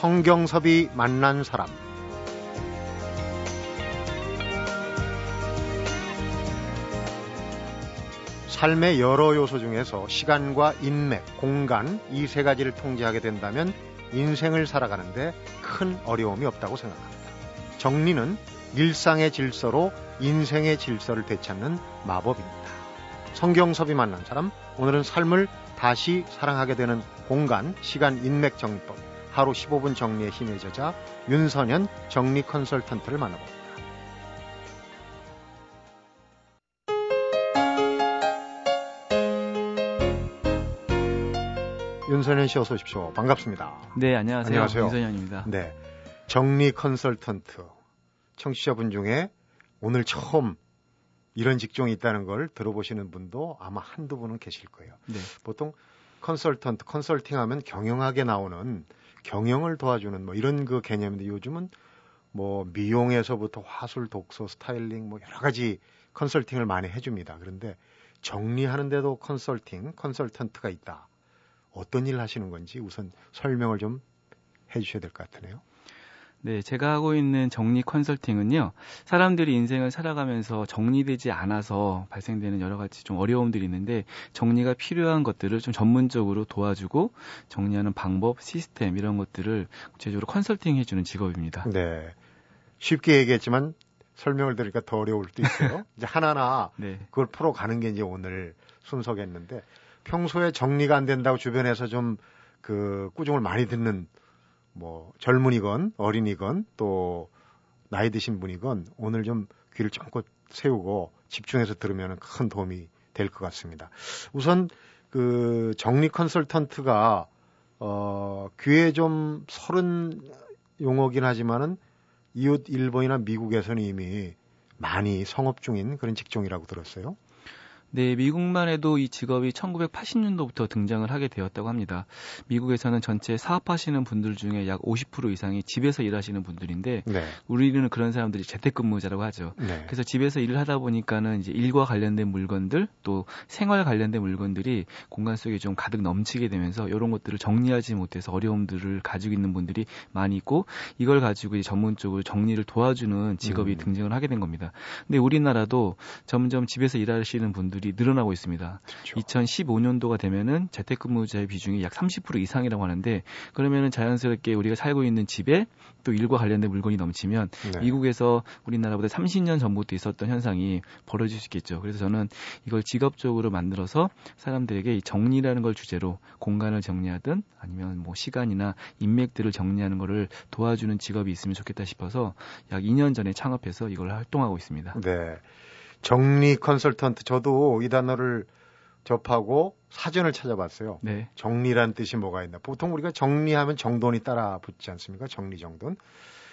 성경섭이 만난 사람 삶의 여러 요소 중에서 시간과 인맥, 공간 이 세 가지를 통제하게 된다면 인생을 살아가는데 큰 어려움이 없다고 생각합니다. 정리는 일상의 질서로 인생의 질서를 되찾는 마법입니다. 성경섭이 만난 사람, 오늘은 삶을 다시 사랑하게 되는 공간, 시간, 인맥 정리법, 하루 15분 정리의 힘의 저자 윤선현 정리 컨설턴트를 만나봅니다. 윤선현 씨 어서 오십시오. 반갑습니다. 네, 안녕하세요. 안녕하세요. 윤선현입니다. 네. 정리 컨설턴트. 청취자분 중에 오늘 처음 이런 직종이 있다는 걸 들어보시는 분도 아마 한두 분은 계실 거예요. 네. 보통 컨설턴트, 컨설팅 하면 경영학에 나오는 경영을 도와주는 뭐 이런 그 개념인데 요즘은 뭐 미용에서부터 화술, 독서, 스타일링 뭐 여러 가지 컨설팅을 많이 해줍니다. 그런데 정리하는데도 컨설팅, 컨설턴트가 있다. 어떤 일 하시는 건지 우선 설명을 좀 해주셔야 될 것 같으네요. 네, 제가 하고 있는 정리 컨설팅은요, 사람들이 인생을 살아가면서 정리되지 않아서 발생되는 여러 가지 좀 어려움들이 있는데, 정리가 필요한 것들을 좀 전문적으로 도와주고, 정리하는 방법, 시스템, 이런 것들을 구체적으로 컨설팅 해주는 직업입니다. 네. 쉽게 얘기했지만, 설명을 드리니까 더 어려울 수도 있어요. 이제 하나하나 네. 그걸 풀어가는 게 이제 오늘 순서겠는데, 평소에 정리가 안 된다고 주변에서 좀 그 꾸중을 많이 듣는 뭐 젊은이건 어린이건 또 나이 드신 분이건 오늘 좀 귀를 쫑긋 세우고 집중해서 들으면 큰 도움이 될 것 같습니다. 우선 그 정리 컨설턴트가 어 귀에 좀 서른 용어긴 하지만은 이웃 일본이나 미국에서는 이미 많이 성업 중인 그런 직종이라고 들었어요. 네, 미국만 해도 이 직업이 1980년도부터 등장을 하게 되었다고 합니다. 미국에서는 전체 사업하시는 분들 중에 약 50% 이상이 집에서 일하시는 분들인데 네. 우리는 그런 사람들이 재택근무자라고 하죠. 네. 그래서 집에서 일을 하다 보니까는 이제 일과 관련된 물건들 또 생활 관련된 물건들이 공간 속에 좀 가득 넘치게 되면서 이런 것들을 정리하지 못해서 어려움들을 가지고 있는 분들이 많이 있고 이걸 가지고 이제 전문적으로 정리를 도와주는 직업이 음. 등장을 하게 된 겁니다. 근데 우리나라도 점점 집에서 일하시는 분들 이 늘어나고 있습니다. 그렇죠. 2015년도가 되면은 재택근무자의 비중이 약 30% 이상이라고 하는데 그러면은 자연스럽게 우리가 살고 있는 집에 또 일과 관련된 물건이 넘치면 네. 미국에서 우리나라보다 30년 전부터 있었던 현상이 벌어질 수 있겠죠. 그래서 저는 이걸 직업적으로 만들어서 사람들에게 이 정리라는 걸 주제로 공간을 정리하든 아니면 뭐 시간이나 인맥들을 정리하는 거를 도와주는 직업이 있으면 좋겠다 싶어서 약 2년 전에 창업해서 이걸 활동하고 있습니다. 네. 정리 컨설턴트 저도 이 단어를 접하고 사전을 찾아봤어요. 네. 정리란 뜻이 뭐가 있나? 보통 우리가 정리하면 정돈이 따라 붙지 않습니까? 정리 정돈.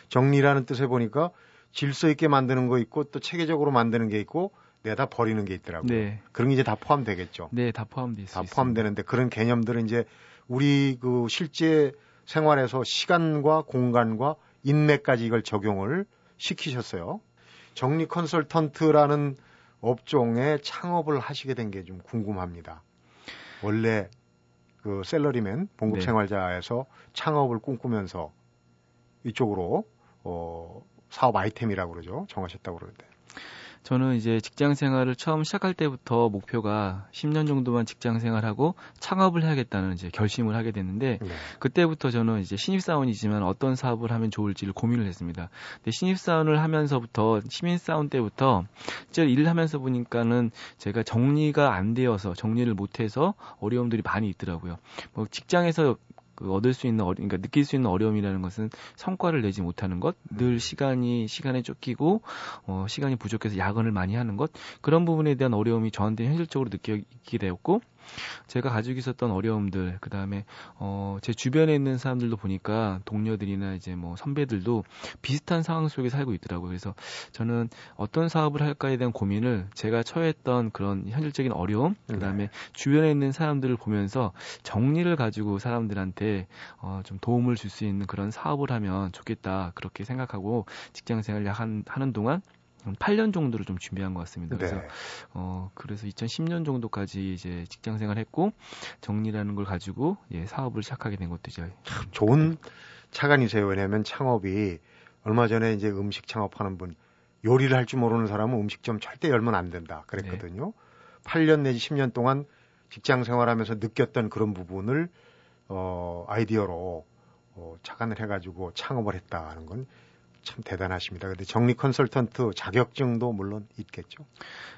정리라는 뜻에 보니까 질서 있게 만드는 거 있고 또 체계적으로 만드는 게 있고 내다 버리는 게 있더라고요. 네. 그런 게 이제 다 포함되겠죠. 네, 다 있습니다. 다 포함되는데 그런 개념들은 이제 우리 그 실제 생활에서 시간과 공간과 인맥까지 이걸 적용을 시키셨어요. 정리 컨설턴트라는 업종에 창업을 하시게 된 게 좀 궁금합니다. 원래 그 셀러리맨 봉급 네. 생활자에서 창업을 꿈꾸면서 이쪽으로 어 사업 아이템이라고 그러죠. 정하셨다고 그러는데. 저는 이제 직장 생활을 처음 시작할 때부터 목표가 10년 정도만 직장 생활하고 창업을 해야겠다는 이제 결심을 하게 됐는데 네. 그때부터 저는 이제 신입사원이지만 어떤 사업을 하면 좋을지를 고민을 했습니다. 근데 신입사원을 하면서부터 시민사원 때부터 진짜 일을 하면서 보니까는 제가 정리가 안 되어서 정리를 못해서 어려움들이 많이 있더라고요. 뭐 직장에서 그 얻을 수 있는 어려, 그러니까 느낄 수 있는 어려움이라는 것은 성과를 내지 못하는 것, 늘 시간이 시간에 쫓기고 어, 시간이 부족해서 야근을 많이 하는 것 그런 부분에 대한 어려움이 저한테 현실적으로 느끼게 되었고 제가 가지고 있었던 어려움들 그 다음에 어, 제 주변에 있는 사람들도 보니까 동료들이나 이제 뭐 선배들도 비슷한 상황 속에 살고 있더라고요. 그래서 저는 어떤 사업을 할까에 대한 고민을 제가 처했던 그런 현실적인 어려움 그 다음에 주변에 있는 사람들을 보면서 정리를 가지고 사람들한테 어, 좀 도움을 줄 수 있는 그런 사업을 하면 좋겠다 그렇게 생각하고 직장 생활을 한, 하는 동안 한 8년 정도를 좀 준비한 것 같습니다. 그래서 네. 어 그래서 2010년 정도까지 이제 직장 생활했고 정리라는 걸 가지고 예 사업을 시작하게 된 것도 이제 좋은 차관이세요. 왜냐하면 창업이 얼마 전에 이제 음식 창업하는 분 요리를 할 줄 모르는 사람은 음식점 절대 열면 안 된다 그랬거든요. 네. 8년 내지 10년 동안 직장 생활하면서 느꼈던 그런 부분을 어 아이디어로 어 착안을 해가지고 창업을 했다는 건 참 대단하십니다. 근데 정리 컨설턴트 자격증도 물론 있겠죠.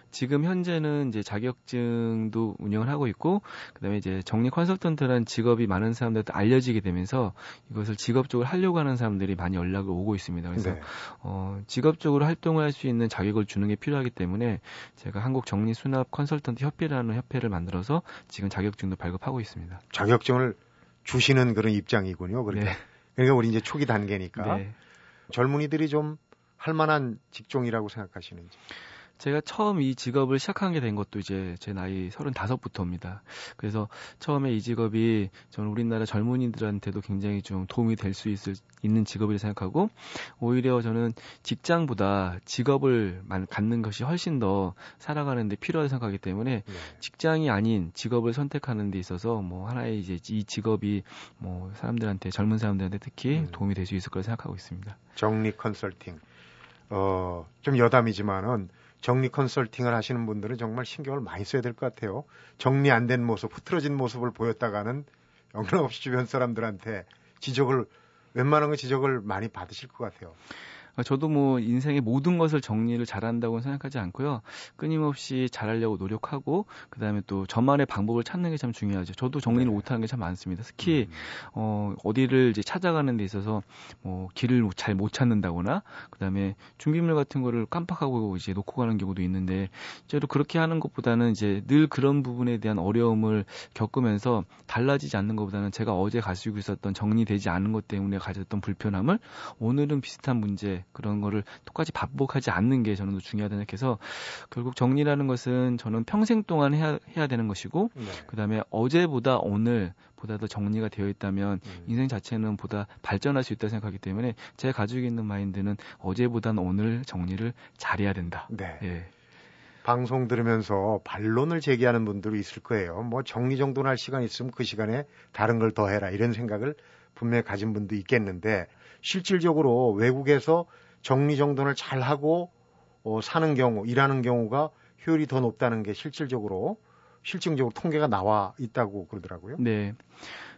지금 현재는 이제 자격증도 운영을 하고 있고 그다음에 이제 정리 컨설턴트라는 직업이 많은 사람들한테 알려지게 되면서 이것을 직업 적으로 하려고 하는 사람들이 많이 연락을 오고 있습니다. 그래서 네. 어, 직업 적으로 활동을 할 수 있는 자격을 주는 게 필요하기 때문에 제가 한국 정리 수납 컨설턴트 협회라는 협회를 만들어서 지금 자격증도 발급하고 있습니다. 자격증을 주시는 그런 입장이군요. 그러니까, 네. 그러니까 우리 이제 초기 단계니까 네. 젊은이들이 좀 할 만한 직종이라고 생각하시는지. 제가 처음 이 직업을 시작한 게된 것도 이제 제 나이 35부터입니다. 그래서 처음에 이 직업이 저는 우리나라 젊은이들한테도 굉장히 좀 도움이 될수 있을 있는 직업이라 생각하고 오히려 저는 직장보다 직업을 갖는 것이 훨씬 더 살아가는 데 필요하다고 생각하기 때문에 네. 직장이 아닌 직업을 선택하는 데 있어서 뭐 하나의 이제 이 직업이 뭐 사람들한테 젊은 사람들한테 특히 음. 도움이 될 수 있을 거라 생각하고 있습니다. 정리 컨설팅 어, 좀 여담이지만은 정리 컨설팅을 하시는 분들은 정말 신경을 많이 써야 될 것 같아요. 정리 안 된 모습, 흐트러진 모습을 보였다가는 영락없이 주변 사람들한테 지적을 웬만한 거 지적을 많이 받으실 것 같아요. 어, 저도 뭐 인생의 모든 것을 정리를 잘한다고 생각하지 않고요. 끊임없이 잘하려고 노력하고 그다음에 또 저만의 방법을 찾는 게 참 중요하죠. 저도 정리를 네. 못하는 게 참 많습니다. 특히 음. 어 어디를 이제 찾아가는 데 있어서 뭐 길을 잘 못 찾는다거나 그다음에 준비물 같은 거를 깜빡하고 이제 놓고 가는 경우도 있는데 저도 그렇게 하는 것보다는 이제 늘 그런 부분에 대한 어려움을 겪으면서 달라지지 않는 것보다는 제가 어제 가지고 있었던 정리되지 않은 것 때문에 가졌던 불편함을 오늘은 비슷한 문제 그런 거를 똑같이 반복하지 않는 게 저는 중요하다 생각해서 결국 정리라는 것은 저는 평생 동안 해야, 해야 되는 것이고 네. 그다음에 어제보다 오늘 보다 더 정리가 되어 있다면 음. 인생 자체는 보다 발전할 수 있다 생각하기 때문에 제가 가지고 있는 마인드는 어제보다는 오늘 정리를 잘해야 된다. 네. 예. 방송 들으면서 반론을 제기하는 분들이 있을 거예요. 뭐 정리 정도는 할 시간 있으면 그 시간에 다른 걸 더 해라 이런 생각을 분명히 가진 분도 있겠는데 실질적으로 외국에서 정리정돈을 잘 하고 어, 사는 경우, 일하는 경우가 효율이 더 높다는 게 실질적으로 실증적으로 통계가 나와 있다고 그러더라고요. 네.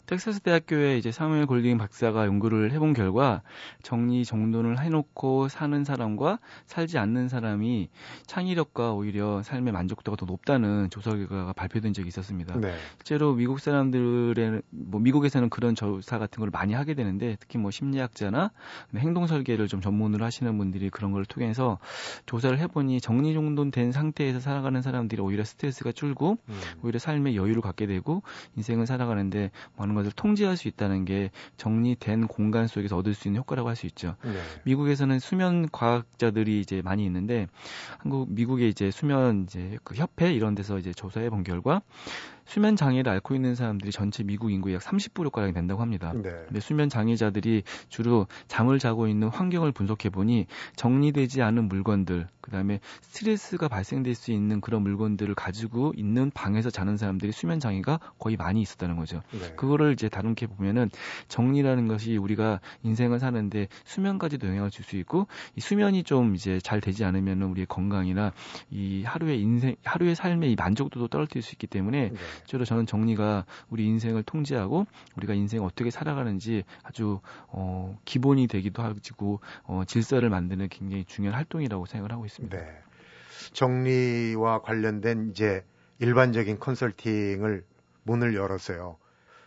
텍사스 대학교에 이제 사무엘 골딩 박사가 연구를 해본 결과 정리 정돈을 해놓고 사는 사람과 살지 않는 사람이 창의력과 오히려 삶의 만족도가 더 높다는 조사 결과가 발표된 적이 있었습니다. 네. 실제로 미국 사람들의 뭐 미국에서는 그런 조사 같은 걸 많이 하게 되는데 특히 뭐 심리학자나 행동 설계를 좀 전문으로 하시는 분들이 그런 걸 통해서 조사를 해보니 정리 정돈된 상태에서 살아가는 사람들이 오히려 스트레스가 줄고 음. 오히려 삶의 여유를 갖게 되고 인생을 살아가는데 많은 것을 통제할 수 있다는 게 정리된 공간 속에서 얻을 수 있는 효과라고 할 수 있죠. 네. 미국에서는 수면 과학자들이 이제 많이 있는데 한국 미국의 이제 수면 이제 그 협회 이런 데서 이제 조사해 본 결과 수면 장애를 앓고 있는 사람들이 전체 미국 인구의 약 30% 가량이 된다고 합니다. 네. 근데 수면 장애자들이 주로 잠을 자고 있는 환경을 분석해 보니 정리되지 않은 물건들, 그다음에 스트레스가 발생될 수 있는 그런 물건들을 가지고 있는 방에서 자는 사람들이 수면 장애가 거의 많이 있었다는 거죠. 네. 그거를 이제 다룬게 보면은 정리라는 것이 우리가 인생을 사는데 수면까지도 영향을 줄 수 있고 이 수면이 좀 이제 잘 되지 않으면은 우리의 건강이나 이 하루의 인생 하루의 삶의 이 만족도도 떨어뜨릴 수 있기 때문에 네. 실제로 저는 정리가 우리 인생을 통제하고 우리가 인생 어떻게 살아가는지 아주 어, 기본이 되기도 하고 어, 질서를 만드는 굉장히 중요한 활동이라고 생각을 하고 있습니다. 네. 정리와 관련된 이제 일반적인 컨설팅을 문을 열었어요.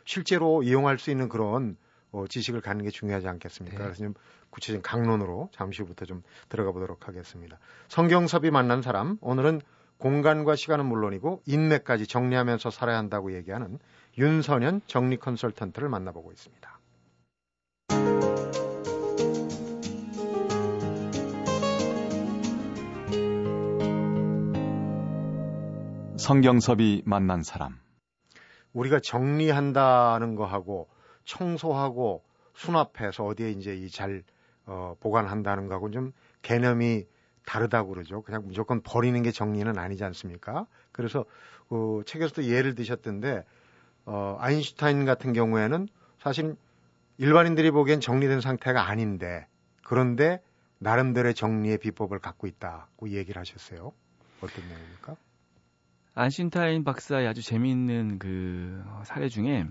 실제로 이용할 수 있는 그런 어, 지식을 갖는 게 중요하지 않겠습니까? 네. 그래서 좀 구체적인 강론으로 잠시 후부터 좀 들어가 보도록 하겠습니다. 성경섭이 만난 사람, 오늘은 공간과 시간은 물론이고 인맥까지 정리하면서 살아야 한다고 얘기하는 윤선현 정리 컨설턴트를 만나보고 있습니다. 성경섭이 만난 사람. 우리가 정리한다는 거하고 청소하고 수납해서 어디에 이제 이 잘 어, 보관한다는 거하고 좀 개념이 다르다고 그러죠. 그냥 무조건 버리는 게 정리는 아니지 않습니까? 그래서 그 책에서도 예를 드셨던데 어, 아인슈타인 같은 경우에는 사실 일반인들이 보기엔 정리된 상태가 아닌데 그런데 나름대로의 정리의 비법을 갖고 있다고 얘기를 하셨어요. 어떤 내용입니까? 안신타인 박사의 아주 재미있는 그 사례 중에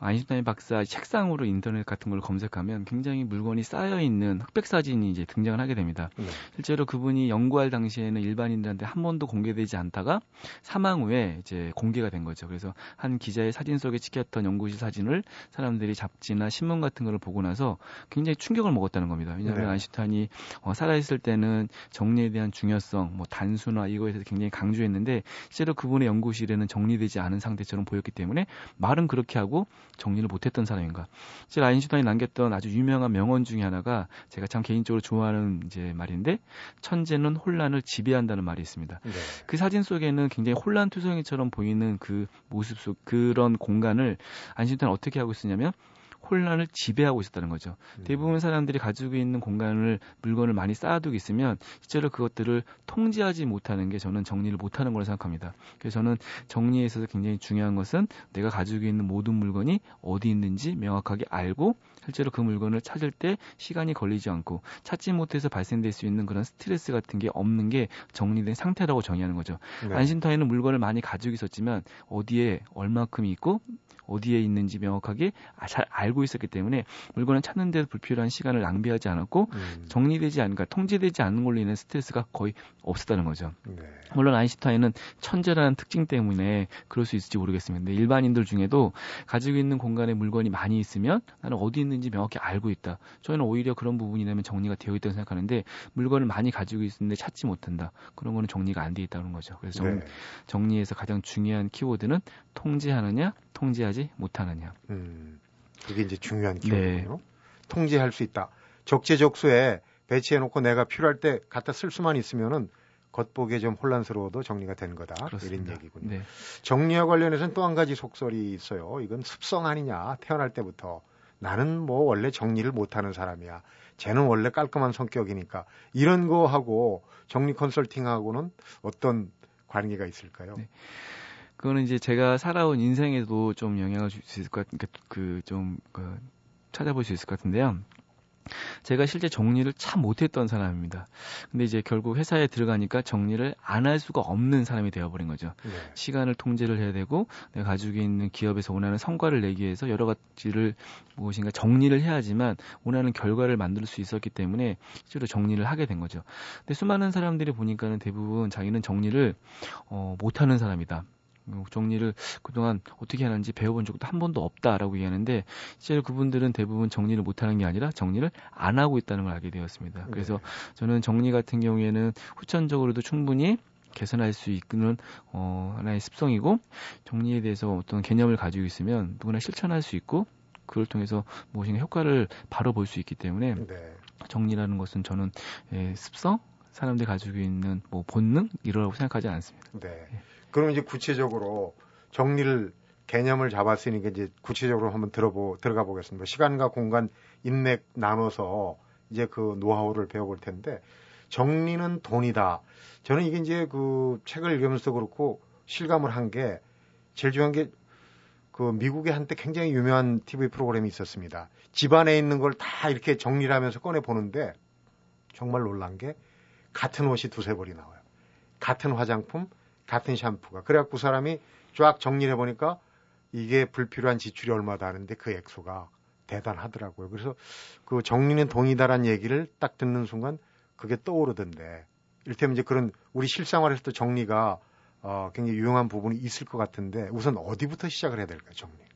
아인슈타인 박사 책상으로 인터넷 같은 걸 검색하면 굉장히 물건이 쌓여 있는 흑백 사진이 이제 등장을 하게 됩니다. 네. 실제로 그분이 연구할 당시에는 일반인들한테 한 번도 공개되지 않다가 사망 후에 이제 공개가 된 거죠. 그래서 한 기자의 사진 속에 찍혔던 연구실 사진을 사람들이 잡지나 신문 같은 걸 보고 나서 굉장히 충격을 먹었다는 겁니다. 왜냐하면 네. 아인슈타인이 어, 살아있을 때는 정리에 대한 중요성, 뭐 단순화 이거에 대해서 굉장히 강조했는데 실제로 그분의 연구실에는 정리되지 않은 상태처럼 보였기 때문에 말은 그렇게 하고 정리를 못했던 사람인가. 실제 아인슈타인이 남겼던 아주 유명한 명언 중에 하나가 제가 참 개인적으로 좋아하는 이제 말인데 천재는 혼란을 지배한다는 말이 있습니다. 네. 그 사진 속에는 굉장히 혼란투성이처럼 보이는 그 모습 속 그런 공간을 아인슈타인은 어떻게 하고 있었냐면 혼란을 지배하고 있었다는 거죠. 음. 대부분 사람들이 가지고 있는 공간을 물건을 많이 쌓아두고 있으면 실제로 그것들을 통제하지 못하는 게 저는 정리를 못하는 걸로 생각합니다. 그래서 저는 정리에 있어서 굉장히 중요한 것은 내가 가지고 있는 모든 물건이 어디 있는지 명확하게 알고 실제로 그 물건을 찾을 때 시간이 걸리지 않고 찾지 못해서 발생될 수 있는 그런 스트레스 같은 게 없는 게 정리된 상태라고 정의하는 거죠. 네. 안심타에는 물건을 많이 가지고 있었지만 어디에 얼마큼 있고 어디에 있는지 명확하게 아, 잘 알고 있었기 때문에 물건을 찾는 데 불필요한 시간을 낭비하지 않았고 음. 정리되지 않으니까 통제되지 않는 걸로 인한 스트레스가 거의 없었다는 거죠. 네. 물론 아인슈타인은 천재라는 특징 때문에 그럴 수 있을지 모르겠습니다. 일반인들 중에도 가지고 있는 공간에 물건이 많이 있으면 나는 어디 있는지 명확히 알고 있다. 저희는 오히려 그런 부분이라면 정리가 되어 있다고 생각하는데 물건을 많이 가지고 있는데 찾지 못한다. 그런 거는 정리가 안 돼 있다는 거죠. 그래서 정, 네. 정리에서 가장 중요한 키워드는 통제하느냐, 통제하지 못하느냐. 음, 그게 이제 중요한 키워드군요. 네. 통제할 수 있다. 적재적소에 배치해놓고 내가 필요할 때 갖다 쓸 수만 있으면은 겉보기에 좀 혼란스러워도 정리가 된 거다. 그렇습니다. 이런 얘기군요. 네. 정리와 관련해서는 또 한 가지 속설이 있어요. 이건 습성 아니냐. 태어날 때부터. 나는 뭐 원래 정리를 못하는 사람이야. 쟤는 원래 깔끔한 성격이니까. 이런 거 하고 정리 컨설팅하고는 어떤 관계가 있을까요? 네. 그거는 이제 제가 살아온 인생에도 좀 영향을 줄 수 있을 것 같은 그좀 그 찾아볼 수 있을 것 같은데요. 제가 실제 정리를 참 못했던 사람입니다. 근데 이제 결국 회사에 들어가니까 정리를 안 할 수가 없는 사람이 되어버린 거죠. 네. 시간을 통제를 해야 되고 내가 가지고 있는 기업에서 원하는 성과를 내기 위해서 여러 가지를 무엇인가 정리를 해야지만 원하는 결과를 만들 수 있었기 때문에 실제로 정리를 하게 된 거죠. 근데 수많은 사람들이 보니까는 대부분 자기는 정리를 어, 못하는 사람이다. 뭐 정리를 그동안 어떻게 하는지 배워본 적도 한 번도 없다라고 얘기하는데 실제로 그분들은 대부분 정리를 못하는 게 아니라 정리를 안 하고 있다는 걸 알게 되었습니다. 네. 그래서 저는 정리 같은 경우에는 후천적으로도 충분히 개선할 수 있는 어, 하나의 습성이고 정리에 대해서 어떤 개념을 가지고 있으면 누구나 실천할 수 있고 그걸 통해서 무엇인가 효과를 바로 볼 수 있기 때문에 네. 정리라는 것은 저는 예, 습성 사람들이 가지고 있는 뭐 본능 이러라고 생각하지 않습니다. 네. 예. 그럼 이제 구체적으로 정리를 개념을 잡았으니까 이제 구체적으로 한번 들어보 들어가 보겠습니다. 시간과 공간 인맥 나눠서 이제 그 노하우를 배워볼 텐데 정리는 돈이다. 저는 이게 이제 그 책을 읽으면서 그렇고 실감을 한 게 제일 중요한 게 그 미국에 한때 굉장히 유명한 TV 프로그램이 있었습니다. 집안에 있는 걸 다 이렇게 정리를 하면서 꺼내 보는데 정말 놀란 게 같은 옷이 두세 벌이 나와요. 같은 화장품, 같은 샴푸가. 그래갖고 사람이 쫙 정리해 보니까 이게 불필요한 지출이 얼마다 하는데 그 액수가 대단하더라고요. 그래서 그 정리는 돈이다란 얘기를 딱 듣는 순간 그게 떠오르던데 이를테면 이제 그런 우리 실생활에서도 정리가 어, 굉장히 유용한 부분이 있을 것 같은데 우선 어디부터 시작을 해야 될까요, 정리?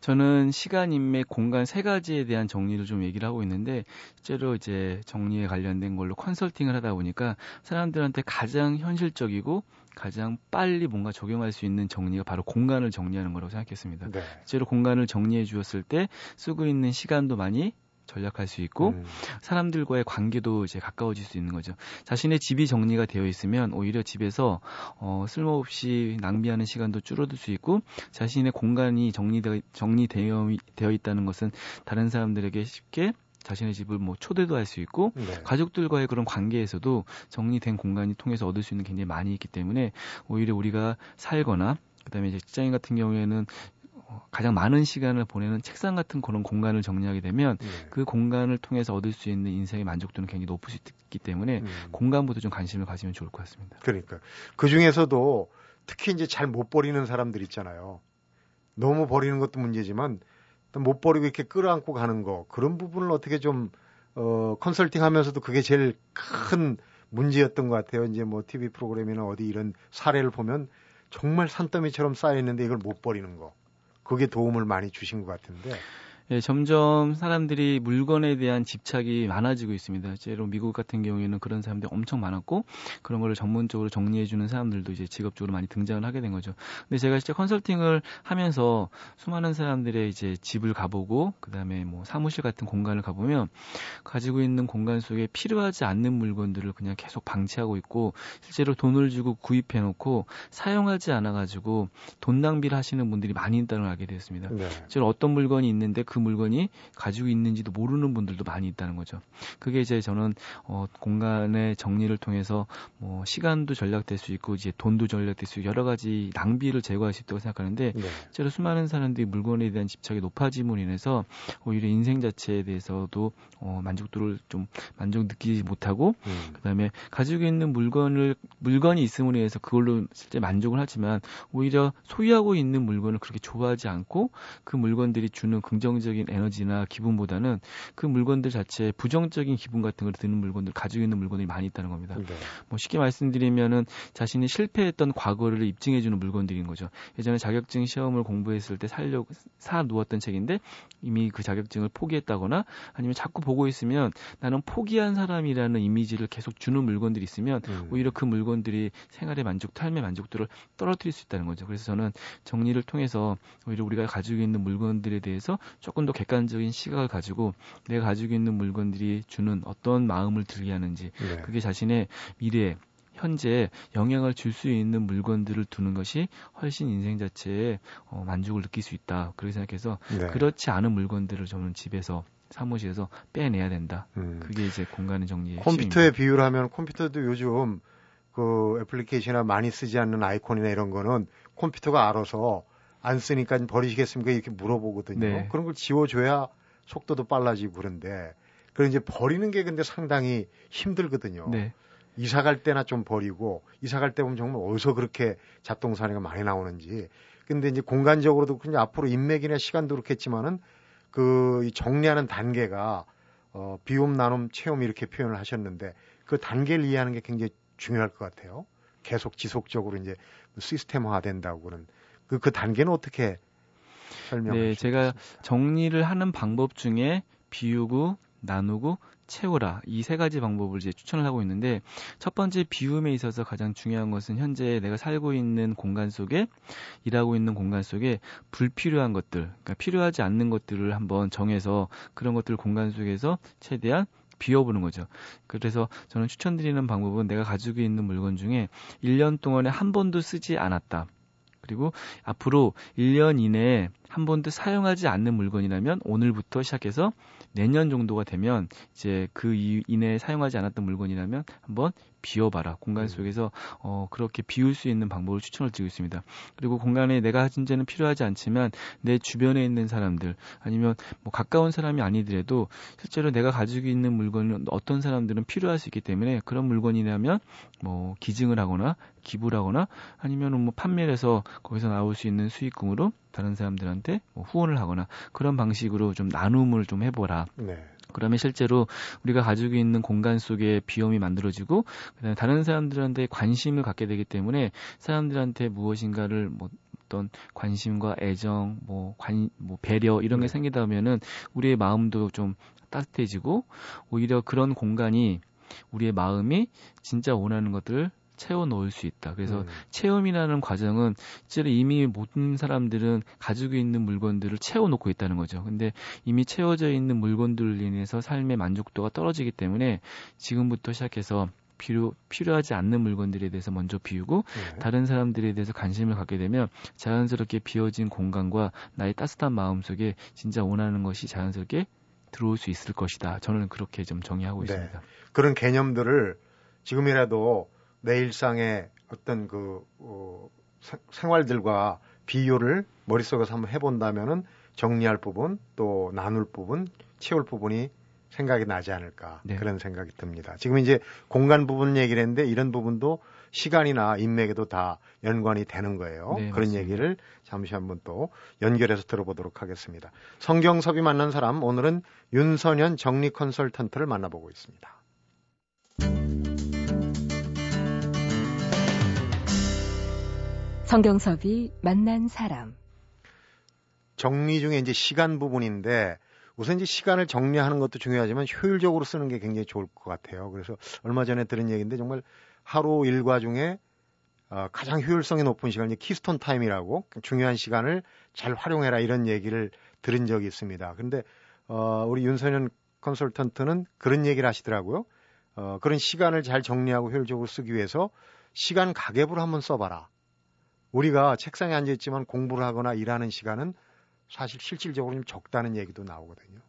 저는 시간, 인맥, 공간 세 가지에 대한 정리를 좀 얘기를 하고 있는데 실제로 이제 정리에 관련된 걸로 컨설팅을 하다 보니까 사람들한테 가장 현실적이고 가장 빨리 뭔가 적용할 수 있는 정리가 바로 공간을 정리하는 거라고 생각했습니다. 네. 실제로 공간을 정리해 주었을 때 쓰고 있는 시간도 많이 전략할 수 있고 음. 사람들과의 관계도 이제 가까워질 수 있는 거죠. 자신의 집이 정리가 되어 있으면 오히려 집에서 어, 쓸모없이 낭비하는 시간도 줄어들 수 있고 자신의 공간이 정리되, 정리되어 되어 있다는 것은 다른 사람들에게 쉽게 자신의 집을 뭐 초대도 할 수 있고 네. 가족들과의 그런 관계에서도 정리된 공간이 통해서 얻을 수 있는 굉장히 많이 있기 때문에 오히려 우리가 살거나 그다음에 이제 직장인 같은 경우에는 어, 가장 많은 시간을 보내는 책상 같은 그런 공간을 정리하게 되면 네. 그 공간을 통해서 얻을 수 있는 인생의 만족도는 굉장히 높을 수 있기 때문에 음. 공간부터 좀 관심을 가지면 좋을 것 같습니다. 그러니까 그 중에서도 특히 이제 잘 못 버리는 사람들 있잖아요. 너무 버리는 것도 문제지만 못 버리고 이렇게 끌어안고 가는 거 그런 부분을 어떻게 좀 어, 컨설팅 하면서도 그게 제일 큰 문제였던 것 같아요. 이제 뭐 TV 프로그램이나 어디 이런 사례를 보면 정말 산더미처럼 쌓여 있는데 이걸 못 버리는 거. 그게 도움을 많이 주신 것 같은데. 예, 점점 사람들이 물건에 대한 집착이 많아지고 있습니다. 실제로 미국 같은 경우에는 그런 사람들이 엄청 많았고 그런 거를 전문적으로 정리해주는 사람들도 이제 직업적으로 많이 등장을 하게 된 거죠. 근데 제가 진짜 컨설팅을 하면서 수많은 사람들의 이제 집을 가보고 그다음에 뭐 사무실 같은 공간을 가보면 가지고 있는 공간 속에 필요하지 않는 물건들을 그냥 계속 방치하고 있고 실제로 돈을 주고 구입해놓고 사용하지 않아가지고 돈 낭비를 하시는 분들이 많이 있다는 걸 알게 되었습니다. 네. 실제로 어떤 물건이 있는데 그그 물건이 가지고 있는지도 모르는 분들도 많이 있다는 거죠. 그게 이제 저는 어, 공간의 정리를 통해서 뭐 시간도 절약될 수 있고 이제 돈도 절약될 수 있고 여러 가지 낭비를 제거할 수 있다고 생각하는데 네. 실제로 수많은 사람들이 물건에 대한 집착이 높아짐으로 인해서 오히려 인생 자체에 대해서도 어, 만족도를 좀 만족 느끼지 못하고 음. 그다음에 가지고 있는 물건을 물건이 있음으로 인해서 그걸로 실제 만족을 하지만 오히려 소유하고 있는 물건을 그렇게 좋아하지 않고 그 물건들이 주는 긍정적 긍정적인 에너지나 기분보다는 그 물건들 자체에 부정적인 기분 같은 걸 드는 물건들 가지고 있는 물건들이 많이 있다는 겁니다. 네. 뭐 쉽게 말씀드리면은 자신이 실패했던 과거를 입증해 주는 물건들인 거죠. 예전에 자격증 시험을 공부했을 때 살려고 사 누웠던 책인데 이미 그 자격증을 포기했다거나 아니면 자꾸 보고 있으면 나는 포기한 사람이라는 이미지를 계속 주는 물건들이 있으면 음. 오히려 그 물건들이 생활의 만족, 삶의 만족도를 떨어뜨릴 수 있다는 거죠. 그래서 저는 정리를 통해서 오히려 우리가 가지고 있는 물건들에 대해서 조금 더 객관적인 시각을 가지고 내가 가지고 있는 물건들이 주는 어떤 마음을 들게 하는지 네. 그게 자신의 미래 현재 영향을 줄 수 있는 물건들을 두는 것이 훨씬 인생 자체에 어, 만족을 느낄 수 있다. 그렇게 생각해서 네. 그렇지 않은 물건들을 저는 집에서 사무실에서 빼내야 된다. 음. 그게 이제 공간의 정리의 컴퓨터에 비유를 하면 컴퓨터도 요즘 그 애플리케이션이나 많이 쓰지 않는 아이콘이나 이런 거는 컴퓨터가 알아서 안 쓰니까 버리시겠습니까? 이렇게 물어보거든요. 네. 그런 걸 지워줘야 속도도 빨라지고 그런데 그런 이제 버리는 게 근데 상당히 힘들거든요. 네. 이사 갈 때나 좀 버리고 이사 갈 때 보면 정말 어디서 그렇게 잡동사니가 많이 나오는지. 근데 이제 공간적으로도 그냥 앞으로 인맥이나 시간도 그렇겠지만은 그 정리하는 단계가 어 비움 나눔 체험 이렇게 표현을 하셨는데 그 단계를 이해하는 게 굉장히 중요할 것 같아요. 계속 지속적으로 이제 시스템화 된다고 그런 그, 그 단계는 어떻게 설명해 네, 제가 정리를 하는 방법 중에 비우고 나누고 채우라 이 세 가지 방법을 이제 추천을 하고 있는데 첫 번째 비움에 있어서 가장 중요한 것은 현재 내가 살고 있는 공간 속에 일하고 있는 공간 속에 불필요한 것들 그러니까 필요하지 않는 것들을 한번 정해서 그런 것들 공간 속에서 최대한 비워보는 거죠. 그래서 저는 추천드리는 방법은 내가 가지고 있는 물건 중에 1년 동안에 한 번도 쓰지 않았다. 그리고 앞으로 1년 이내에 한 번도 사용하지 않는 물건이라면 오늘부터 시작해서 내년 정도가 되면 이제 그 이내에 사용하지 않았던 물건이라면 한번 비워봐라. 공간 음. 속에서 어, 그렇게 비울 수 있는 방법을 추천을 드리고 있습니다. 그리고 공간에 내가 현재는 필요하지 않지만 내 주변에 있는 사람들 아니면 뭐 가까운 사람이 아니더라도 실제로 내가 가지고 있는 물건은 어떤 사람들은 필요할 수 있기 때문에 그런 물건이라면 뭐 기증을 하거나 기부를 하거나 아니면 뭐 판매를 해서 거기서 나올 수 있는 수익금으로 다른 사람들한테 뭐 후원을 하거나 그런 방식으로 좀 나눔을 좀 해보라. 네. 그러면 실제로 우리가 가지고 있는 공간 속에 비염이 만들어지고 그다음에 다른 사람들한테 관심을 갖게 되기 때문에 사람들한테 무엇인가를 뭐 어떤 관심과 애정, 뭐 관, 뭐 배려 이런 게 네. 생기다 보면은 우리의 마음도 좀 따뜻해지고 오히려 그런 공간이 우리의 마음이 진짜 원하는 것들을 채워 넣을 수 있다. 그래서 음. 체험이라는 과정은 실제로 이미 모든 사람들은 가지고 있는 물건들을 채워 놓고 있다는 거죠. 근데 이미 채워져 있는 물건들로 인해서 삶의 만족도가 떨어지기 때문에 지금부터 시작해서 필요 필요하지 않는 물건들에 대해서 먼저 비우고 네. 다른 사람들에 대해서 관심을 갖게 되면 자연스럽게 비워진 공간과 나의 따뜻한 마음 속에 진짜 원하는 것이 자연스럽게 들어올 수 있을 것이다. 저는 그렇게 좀 정의하고 네. 있습니다. 그런 개념들을 지금이라도 내 일상의 어떤 그 어, 생활들과 비교를 머릿속에서 한번 해본다면은 정리할 부분 또 나눌 부분 채울 부분이 생각이 나지 않을까 네. 그런 생각이 듭니다. 지금 이제 공간 부분 얘기를 했는데 이런 부분도 시간이나 인맥에도 다 연관이 되는 거예요. 네, 그런 맞습니다. 얘기를 잠시 한번 또 연결해서 들어보도록 하겠습니다. 성경섭이 만난 사람 오늘은 윤선현 정리 컨설턴트를 만나보고 있습니다. 성경섭이 만난 사람 정리 중에 이제 시간 부분인데 우선 이제 시간을 정리하는 것도 중요하지만 효율적으로 쓰는 게 굉장히 좋을 것 같아요. 그래서 얼마 전에 들은 얘기인데 정말 하루 일과 중에 어, 가장 효율성이 높은 시간이 keystone time이라고 중요한 시간을 잘 활용해라 이런 얘기를 들은 적이 있습니다. 그런데 어, 우리 윤선현 컨설턴트는 그런 얘기를 하시더라고요. 어, 그런 시간을 잘 정리하고 효율적으로 쓰기 위해서 시간 가계부를 한번 써봐라. 우리가 책상에 앉아 있지만 공부를 하거나 일하는 시간은 사실 실질적으로 좀 적다는 얘기도 나오거든요.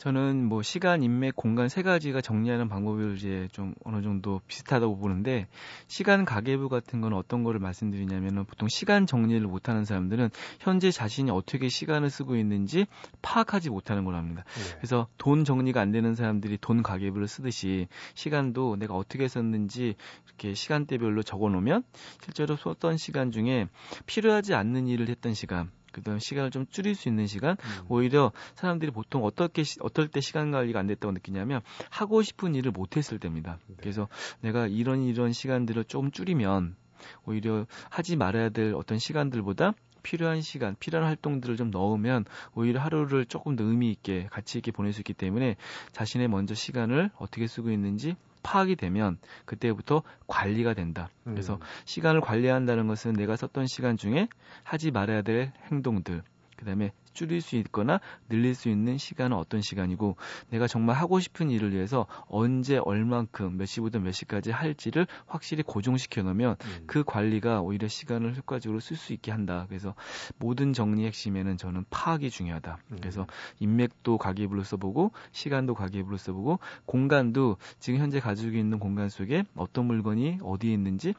저는 뭐 시간, 인맥, 공간 세 가지가 정리하는 방법을 이제 좀 어느 정도 비슷하다고 보는데 시간 가계부 같은 건 어떤 거를 말씀드리냐면은 보통 시간 정리를 못 하는 사람들은 현재 자신이 어떻게 시간을 쓰고 있는지 파악하지 못하는 거랍니다. 네. 그래서 돈 정리가 안 되는 사람들이 돈 가계부를 쓰듯이 시간도 내가 어떻게 썼는지 이렇게 시간대별로 적어 놓으면 실제로 썼던 시간 중에 필요하지 않는 일을 했던 시간 그다음 시간을 좀 줄일 수 있는 시간 음. 오히려 사람들이 보통 어떻게 어떨 때 시간 관리가 안 됐다고 느끼냐면 하고 싶은 일을 못 했을 때입니다. 네. 그래서 내가 이런 이런 시간들을 좀 줄이면 오히려 하지 말아야 될 어떤 시간들보다 필요한 시간, 필요한 활동들을 좀 넣으면 오히려 하루를 조금 더 의미 있게 가치 있게 보낼 수 있기 때문에 자신의 먼저 시간을 어떻게 쓰고 있는지 파악이 되면 그때부터 관리가 된다. 그래서 음. 시간을 관리한다는 것은 내가 썼던 시간 중에 하지 말아야 될 행동들, 그다음에 줄일 수 있거나 늘릴 수 있는 시간은 어떤 시간이고 내가 정말 하고 싶은 일을 위해서 언제 얼만큼 몇 시부터 몇 시까지 할지를 확실히 고정시켜 놓으면 음. 그 관리가 오히려 시간을 효과적으로 쓸 수 있게 한다. 그래서 모든 정리 핵심에는 저는 파악이 중요하다. 음. 그래서 인맥도 가계부로 써보고 시간도 가계부로 써보고 공간도 지금 현재 가지고 있는 공간 속에 어떤 물건이 어디에 있는지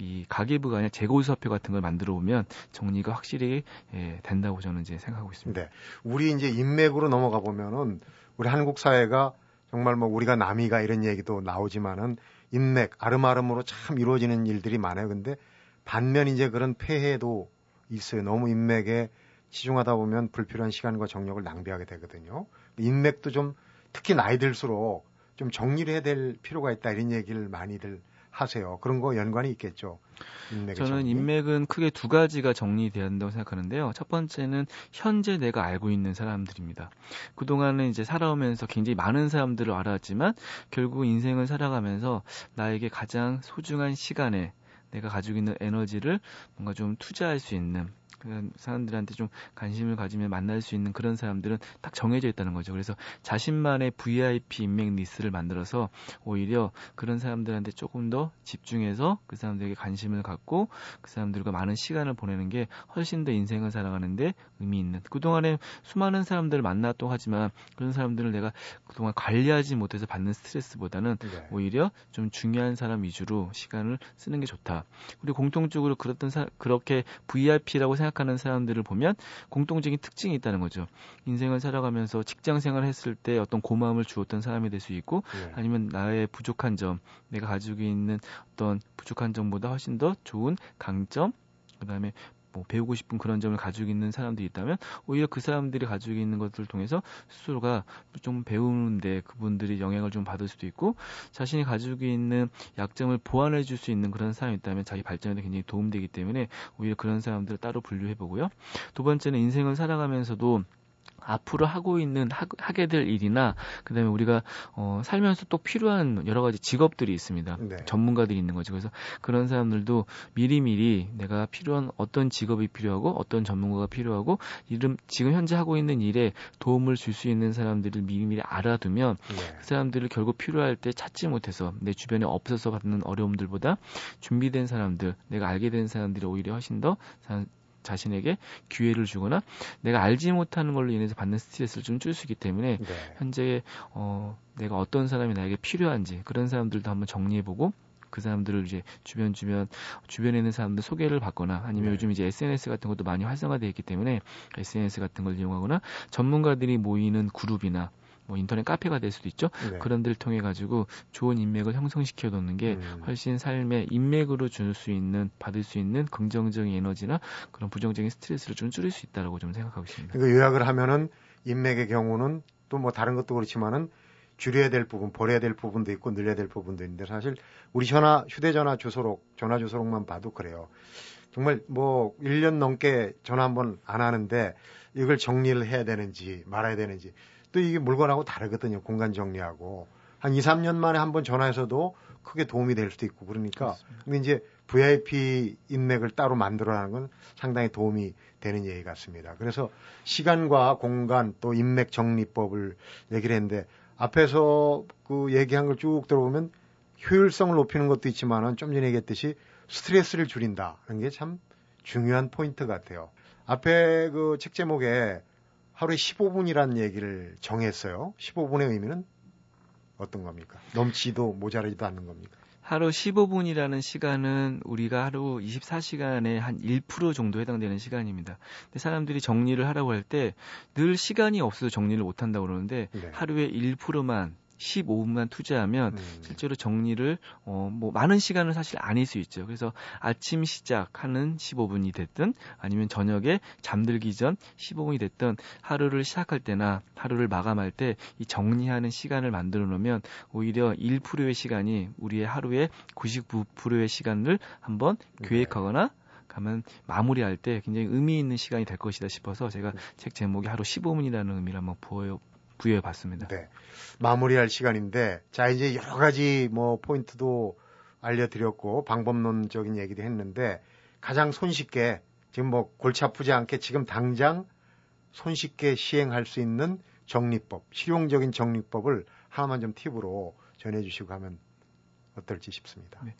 이 가계부가 아니라 재고수사표 같은 걸 만들어 보면 정리가 확실히 예, 된다고 저는 이제 생각하고 있습니다. 네. 우리 이제 인맥으로 넘어가 보면은 우리 한국 사회가 정말 뭐 우리가 남이가 이런 얘기도 나오지만은 인맥 아름아름으로 참 이루어지는 일들이 많아요. 근데 반면 이제 그런 폐해도 있어요. 너무 인맥에 치중하다 보면 불필요한 시간과 정력을 낭비하게 되거든요. 인맥도 좀 특히 나이 들수록 좀 정리를 해야 될 필요가 있다 이런 얘기를 많이들 하세요. 그런 거 연관이 있겠죠. 저는 정리. 인맥은 크게 두 가지가 정리돼야 한다고 생각하는데요. 첫 번째는 현재 내가 알고 있는 사람들입니다. 그동안은 이제 살아오면서 굉장히 많은 사람들을 알았지만 결국 인생을 살아가면서 나에게 가장 소중한 시간에 내가 가지고 있는 에너지를 뭔가 좀 투자할 수 있는 그런 사람들한테 좀 관심을 가지면 만날 수 있는 그런 사람들은 딱 정해져 있다는 거죠. 그래서 자신만의 VIP 인맥 리스트를 만들어서 오히려 그런 사람들한테 조금 더 집중해서 그 사람들에게 관심을 갖고 그 사람들과 많은 시간을 보내는 게 훨씬 더 인생을 살아가는데 의미 있는 그동안에 수많은 사람들을 만났다고 하지만 그런 사람들을 내가 그동안 관리하지 못해서 받는 스트레스보다는 네. 오히려 좀 중요한 사람 위주로 시간을 쓰는 게 좋다. 그리고 공통적으로 그렇던 사, 그렇게 VIP라고 생각 생각하는 사람들을 보면 공통적인 특징이 있다는 거죠. 인생을 살아가면서 직장 생활을 했을 때 어떤 고마움을 주었던 사람이 될 수 있고 네. 아니면 나의 부족한 점, 내가 가지고 있는 어떤 부족한 점보다 훨씬 더 좋은 강점, 그 다음에 뭐 배우고 싶은 그런 점을 가지고 있는 사람들이 있다면 오히려 그 사람들이 가지고 있는 것들을 통해서 스스로가 좀 배우는데 그분들이 영향을 좀 받을 수도 있고 자신이 가지고 있는 약점을 보완해 줄 수 있는 그런 사람이 있다면 자기 발전에 굉장히 도움되기 때문에 오히려 그런 사람들을 따로 분류해 보고요. 두 번째는 인생을 살아가면서도 앞으로 하고 있는 하, 하게 될 일이나 그다음에 우리가 어, 살면서 또 필요한 여러 가지 직업들이 있습니다. 네. 전문가들이 있는 거죠. 그래서 그런 사람들도 미리미리 내가 필요한 어떤 직업이 필요하고 어떤 전문가가 필요하고 이름 지금 현재 하고 있는 일에 도움을 줄 수 있는 사람들을 미리미리 알아두면 네. 그 사람들을 결국 필요할 때 찾지 못해서 내 주변에 없어서 받는 어려움들보다 준비된 사람들, 내가 알게 된 사람들이 오히려 훨씬 더 자신에게 기회를 주거나 내가 알지 못하는 걸로 인해서 받는 스트레스를 좀 줄 수 있기 때문에 네. 현재 어 내가 어떤 사람이 나에게 필요한지 그런 사람들도 한번 정리해보고 그 사람들을 이제 주변 주변 주변에 있는 사람들 소개를 받거나 아니면 네. 요즘 이제 SNS 같은 것도 많이 활성화되어 있기 때문에 SNS 같은 걸 이용하거나 전문가들이 모이는 그룹이나 뭐 인터넷 카페가 될 수도 있죠. 네. 그런 데를 통해 가지고 좋은 인맥을 형성시켜 놓는 게 음. 훨씬 삶의 인맥으로 줄 수 있는 받을 수 있는 긍정적인 에너지나 그런 부정적인 스트레스를 좀 줄일 수 있다라고 좀 생각하고 있습니다. 그러니까 요약을 하면은 인맥의 경우는 또 뭐 다른 것도 그렇지만은 줄여야 될 부분, 버려야 될 부분도 있고 늘려야 될 부분도 있는데 사실 우리 전화 휴대전화 주소록 전화 주소록만 봐도 그래요. 정말 뭐 1년 넘게 전화 한 번 안 하는데 이걸 정리를 해야 되는지 말아야 되는지 또 이게 물건하고 다르거든요. 공간 정리하고. 한 2, 3년 만에 한 번 전화해서도 크게 도움이 될 수도 있고 그러니까 근데 이제 VIP 인맥을 따로 만들어라는 건 상당히 도움이 되는 얘기 같습니다. 그래서 시간과 공간 또 인맥 정리법을 얘기를 했는데 앞에서 그 얘기한 걸 쭉 들어보면 효율성을 높이는 것도 있지만은 좀 전에 얘기했듯이 스트레스를 줄인다는 게 참 중요한 포인트 같아요. 앞에 그 책 제목에 하루에 15분이라는 얘기를 정했어요. 15분의 의미는 어떤 겁니까? 넘치도 모자라지도 않는 겁니까? 하루 15분이라는 시간은 우리가 하루 24시간에 한 1% 정도 해당되는 시간입니다. 근데 사람들이 정리를 하라고 할 때 늘 시간이 없어서 정리를 못 한다고 그러는데 네. 하루에 1%만 15분만 투자하면 음. 실제로 정리를 어 뭐 많은 시간을 사실 아닐 수 있죠. 그래서 아침 시작하는 15분이 됐든 아니면 저녁에 잠들기 전 15분이 됐든 하루를 시작할 때나 하루를 마감할 때 이 정리하는 시간을 만들어 놓으면 오히려 1%의 시간이 우리의 하루의 99%의 시간을 한번 네. 계획하거나 가면 마무리할 때 굉장히 의미 있는 시간이 될 것이다 싶어서 제가 네. 책 제목이 하루 15분이라는 의미를 한번 부여, 부여해 봤습니다. 네. 마무리할 시간인데 자 이제 여러 가지 뭐 포인트도 알려드렸고 방법론적인 얘기도 했는데 가장 손쉽게 지금 뭐 골치 아프지 않게 지금 당장 손쉽게 시행할 수 있는 정리법, 실용적인 정리법을 하나만 좀 팁으로 전해주시고 하면 어떨지 싶습니다. 네.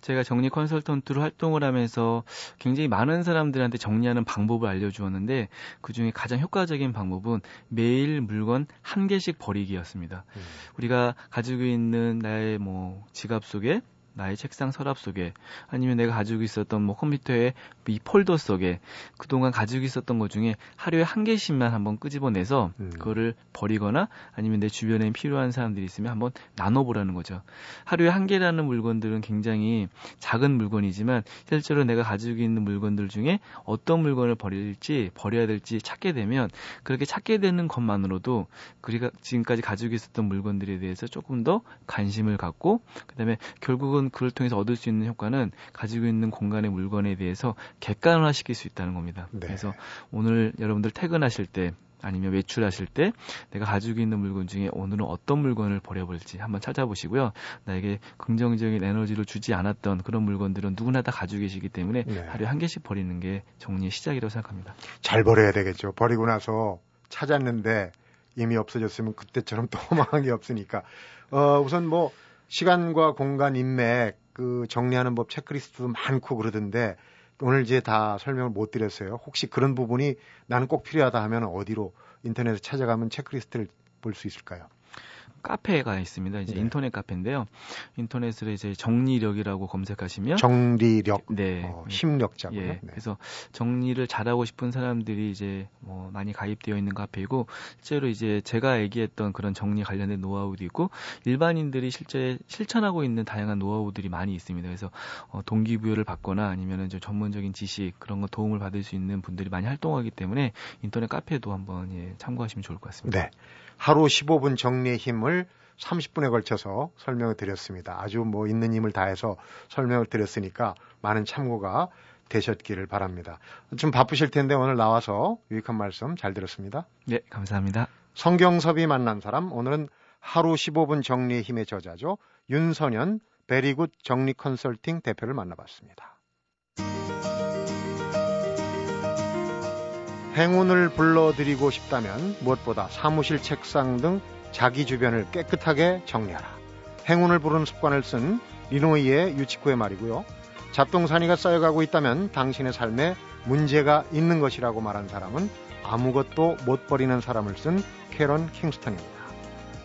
제가 정리 컨설턴트로 활동을 하면서 굉장히 많은 사람들한테 정리하는 방법을 알려주었는데 그 중에 가장 효과적인 방법은 매일 물건 한 개씩 버리기였습니다. 음. 우리가 가지고 있는 나의 뭐 지갑 속에 나의 책상 서랍 속에 아니면 내가 가지고 있었던 뭐 컴퓨터의 이 폴더 속에 그동안 가지고 있었던 것 중에 하루에 한 개씩만 한번 끄집어내서 음. 그거를 버리거나 아니면 내 주변에 필요한 사람들이 있으면 한번 나눠보라는 거죠. 하루에 한 개라는 물건들은 굉장히 작은 물건이지만 실제로 내가 가지고 있는 물건들 중에 어떤 물건을 버릴지 버려야 될지 찾게 되면 그렇게 찾게 되는 것만으로도 우리가 지금까지 가지고 있었던 물건들에 대해서 조금 더 관심을 갖고 그다음에 결국은 그걸 통해서 얻을 수 있는 효과는 가지고 있는 공간의 물건에 대해서 객관화 시킬 수 있다는 겁니다. 네. 그래서 오늘 여러분들 퇴근하실 때 아니면 외출하실 때 내가 가지고 있는 물건 중에 오늘은 어떤 물건을 버려볼지 한번 찾아보시고요. 나에게 긍정적인 에너지를 주지 않았던 그런 물건들은 누구나 다 가지고 계시기 때문에 네. 하루에 한 개씩 버리는 게 정리의 시작이라고 생각합니다. 잘 버려야 되겠죠. 버리고 나서 찾았는데 이미 없어졌으면 그때처럼 또 망한 게 없으니까. 어, 우선 뭐 시간과 공간 인맥 그 정리하는 법 체크리스트도 많고 그러던데 오늘 이제 다 설명을 못 드렸어요. 혹시 그런 부분이 나는 꼭 필요하다 하면 어디로 인터넷에 찾아가면 체크리스트를 볼 수 있을까요? 카페가 있습니다. 이제 네. 인터넷 카페인데요. 인터넷으로 이제 정리력이라고 검색하시면 정리력, 네, 어, 힘력자고요. 예, 네. 그래서 정리를 잘하고 싶은 사람들이 이제 뭐 많이 가입되어 있는 카페이고 실제로 이제 제가 얘기했던 그런 정리 관련된 노하우도 있고 일반인들이 실제 실천하고 있는 다양한 노하우들이 많이 있습니다. 그래서 어, 동기부여를 받거나 아니면은 좀 전문적인 지식 그런 거 도움을 받을 수 있는 분들이 많이 활동하기 때문에 인터넷 카페도 한번 예, 참고하시면 좋을 것 같습니다. 네. 하루 15분 정리의 힘을 30분에 걸쳐서 설명을 드렸습니다. 아주 뭐 있는 힘을 다해서 설명을 드렸으니까 많은 참고가 되셨기를 바랍니다. 좀 바쁘실 텐데 오늘 나와서 유익한 말씀 잘 들었습니다. 네, 감사합니다. 성경섭이 만난 사람 오늘은 하루 15분 정리의 힘의 저자죠. 윤선현 베리굿 정리 컨설팅 대표를 만나봤습니다. 행운을 불러드리고 싶다면 무엇보다 사무실 책상 등 자기 주변을 깨끗하게 정리하라. 행운을 부르는 습관을 쓴 리노이의 유치구의 말이고요. 잡동사니가 쌓여가고 있다면 당신의 삶에 문제가 있는 것이라고 말한 사람은 아무것도 못 버리는 사람을 쓴 캐런 킹스턴입니다.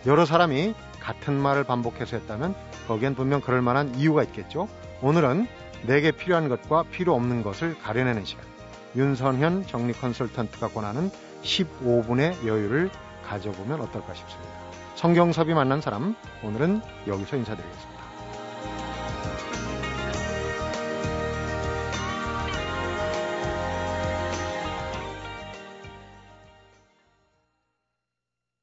여러 사람이 같은 말을 반복해서 했다면 거기엔 분명 그럴 만한 이유가 있겠죠. 오늘은 내게 필요한 것과 필요 없는 것을 가려내는 시간. 윤선현 정리 컨설턴트가 권하는 15분의 여유를 가져보면 어떨까 싶습니다. 성경섭이 만난 사람, 오늘은 여기서 인사드리겠습니다.